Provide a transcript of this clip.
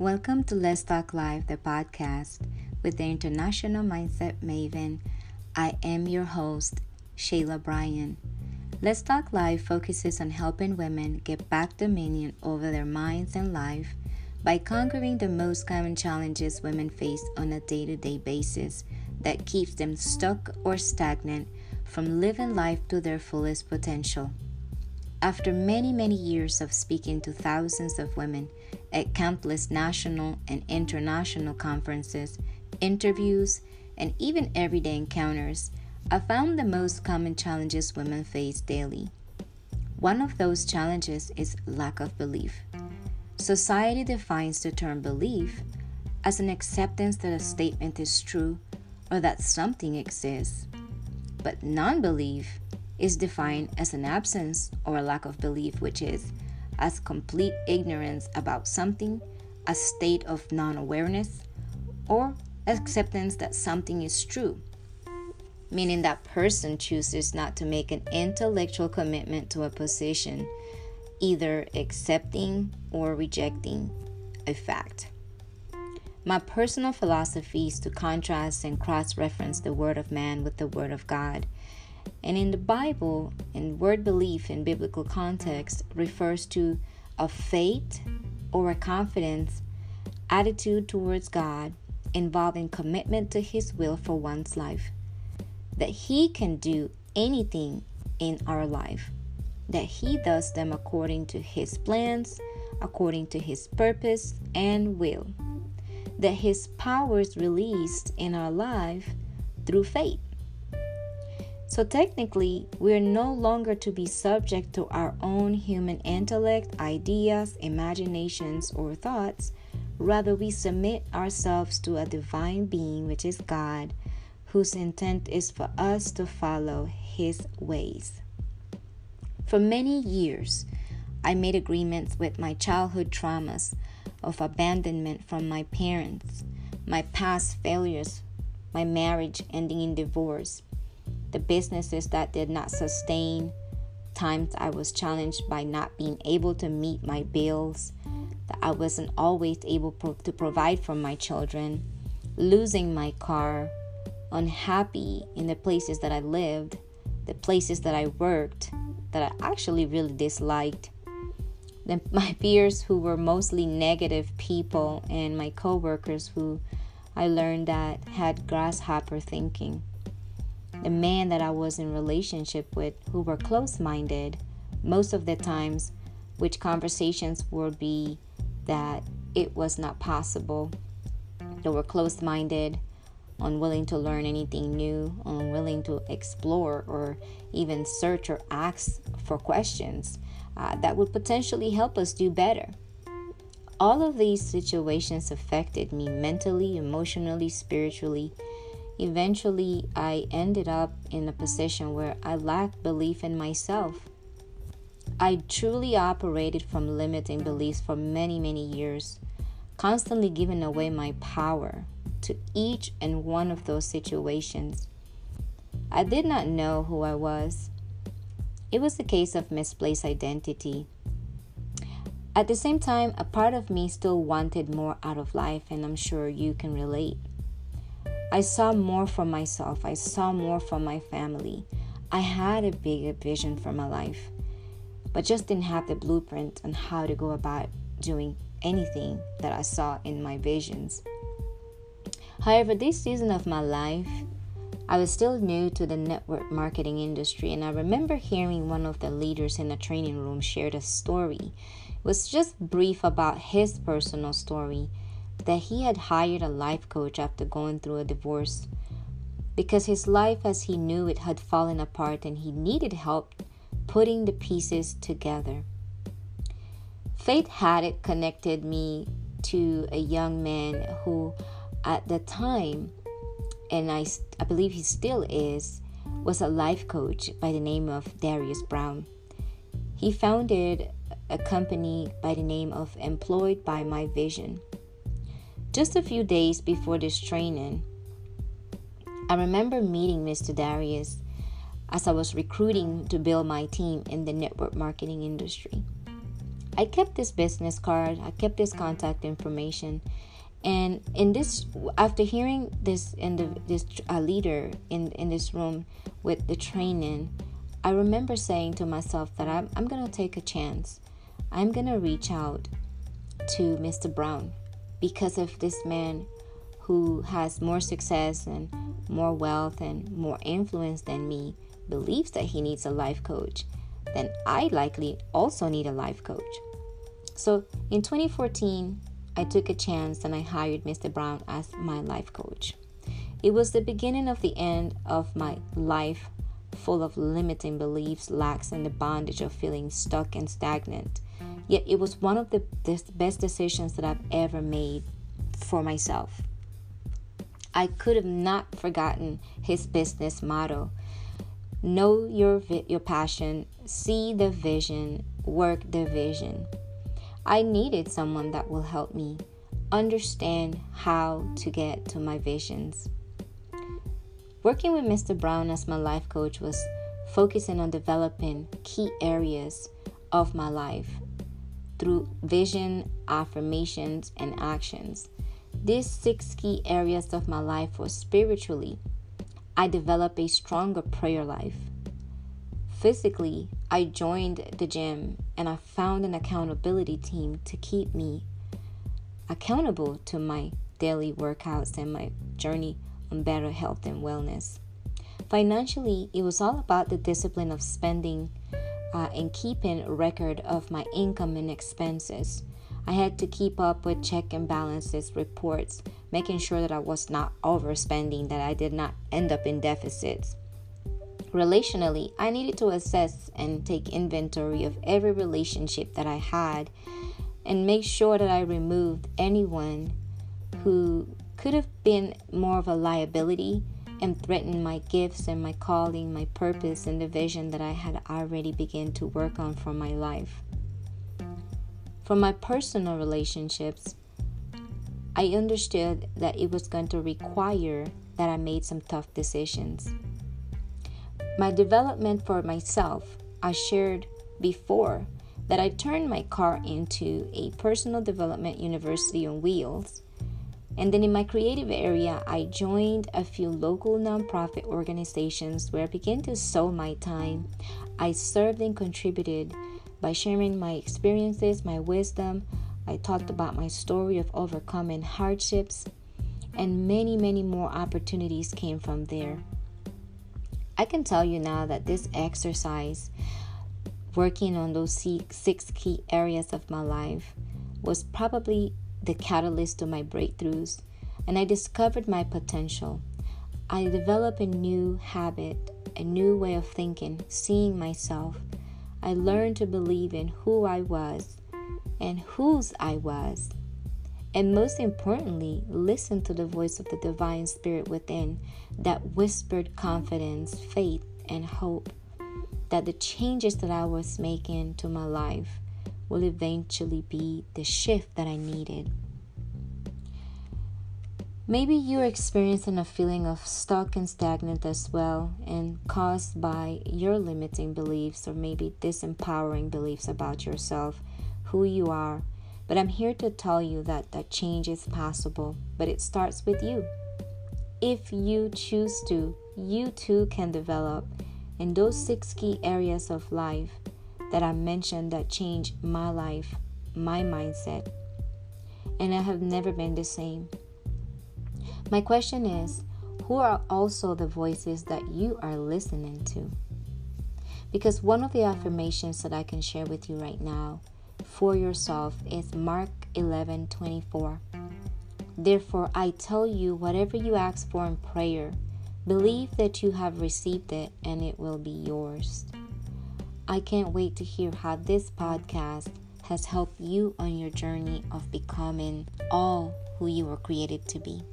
Welcome to Let's Talk Live, the podcast with the International Mindset Maven. I am your host, Shayla Bryan. Let's Talk Live focuses on helping women get back dominion over their minds and life by conquering the most common challenges women face on a day to day basis that keeps them stuck or stagnant from living life to their fullest potential. After many, many years of speaking to thousands of women at countless national and international conferences, interviews, and even everyday encounters, I found the most common challenges women face daily. One of those challenges is lack of belief. Society defines the term belief as an acceptance that a statement is true or that something exists. But non belief is defined as an absence or a lack of belief, which is as complete ignorance about something, a state of non awareness, or acceptance that something is true, meaning that person chooses not to make an intellectual commitment to a position, either accepting or rejecting a fact. My personal philosophy is to contrast and cross reference the Word of man with the Word of God and in the Bible, and word belief in biblical context refers to a faith or a confidence attitude towards God involving commitment to His will for one's life. That He can do anything in our life, that He does them according to His plans, according to His purpose and will, that His power is released in our life through faith. So technically, we are no longer to be subject to our own human intellect, ideas, imaginations, or thoughts. Rather, we submit ourselves to a divine being, which is God, whose intent is for us to follow his ways. For many years, I made agreements with my childhood traumas of abandonment from my parents, my past failures, my marriage ending in divorce, the businesses that did not sustain, times I was challenged by not being able to meet my bills, that I wasn't always able pro- to provide for my children, losing my car, unhappy in the places that I lived, the places that I worked that I actually really disliked. Then my peers who were mostly negative people and my coworkers who I learned that had grasshopper thinking the man that I was in relationship with who were close-minded most of the times which conversations would be that it was not possible. They were close-minded unwilling to learn anything new unwilling to explore or even search or ask for questions uh, that would potentially help us do better. All of these situations affected me mentally emotionally spiritually Eventually, I ended up in a position where I lacked belief in myself. I truly operated from limiting beliefs for many, many years, constantly giving away my power to each and one of those situations. I did not know who I was. It was a case of misplaced identity. At the same time, a part of me still wanted more out of life, and I'm sure you can relate. I saw more for myself, I saw more for my family. I had a bigger vision for my life, but just didn't have the blueprint on how to go about doing anything that I saw in my visions. However, this season of my life, I was still new to the network marketing industry, and I remember hearing one of the leaders in the training room share a story. It was just brief about his personal story that he had hired a life coach after going through a divorce because his life as he knew it had fallen apart and he needed help putting the pieces together. Faith had it connected me to a young man who, at the time, and I, I believe he still is, was a life coach by the name of Darius Brown. He founded a company by the name of Employed by My Vision. Just a few days before this training, I remember meeting Mr. Darius as I was recruiting to build my team in the network marketing industry. I kept this business card, I kept this contact information. And in this, after hearing this, in the, this uh, leader in in this room with the training, I remember saying to myself that I'm, I'm gonna take a chance. I'm gonna reach out to Mr. Brown because of this man who has more success and more wealth and more influence than me believes that he needs a life coach, then I likely also need a life coach. So in 2014, I took a chance and I hired Mr. Brown as my life coach. It was the beginning of the end of my life full of limiting beliefs, lacks, and the bondage of feeling stuck and stagnant. Yet it was one of the best decisions that I've ever made for myself. I could have not forgotten his business motto know your your passion, see the vision, work the vision. I needed someone that will help me understand how to get to my visions. Working with Mr. Brown as my life coach was focusing on developing key areas of my life through vision, affirmations, and actions. These six key areas of my life were spiritually, I developed a stronger prayer life. Physically, I joined the gym and I found an accountability team to keep me accountable to my daily workouts and my journey on better health and wellness. Financially, it was all about the discipline of spending uh, and keeping record of my income and expenses. I had to keep up with check and balances reports, making sure that I was not overspending, that I did not end up in deficits. Relationally, I needed to assess and take inventory of every relationship that I had and make sure that I removed anyone who could have been more of a liability and threatened my gifts and my calling, my purpose, and the vision that I had already begun to work on for my life. For my personal relationships, I understood that it was going to require that I made some tough decisions. My development for myself, I shared before that I turned my car into a personal development university on wheels. And then in my creative area, I joined a few local nonprofit organizations where I began to sow my time. I served and contributed by sharing my experiences, my wisdom, I talked about my story of overcoming hardships, and many, many more opportunities came from there. I can tell you now that this exercise, working on those six key areas of my life, was probably the catalyst to my breakthroughs, and I discovered my potential. I developed a new habit, a new way of thinking, seeing myself, I learned to believe in who I was and whose I was. And most importantly, listen to the voice of the divine spirit within that whispered confidence, faith, and hope that the changes that I was making to my life will eventually be the shift that I needed. Maybe you're experiencing a feeling of stuck and stagnant as well, and caused by your limiting beliefs or maybe disempowering beliefs about yourself, who you are. But I'm here to tell you that that change is possible, but it starts with you. If you choose to, you too can develop in those six key areas of life that I mentioned that changed my life, my mindset, and I have never been the same. My question is who are also the voices that you are listening to? Because one of the affirmations that I can share with you right now for yourself is Mark 11 24. Therefore, I tell you, whatever you ask for in prayer, believe that you have received it and it will be yours. I can't wait to hear how this podcast has helped you on your journey of becoming all who you were created to be.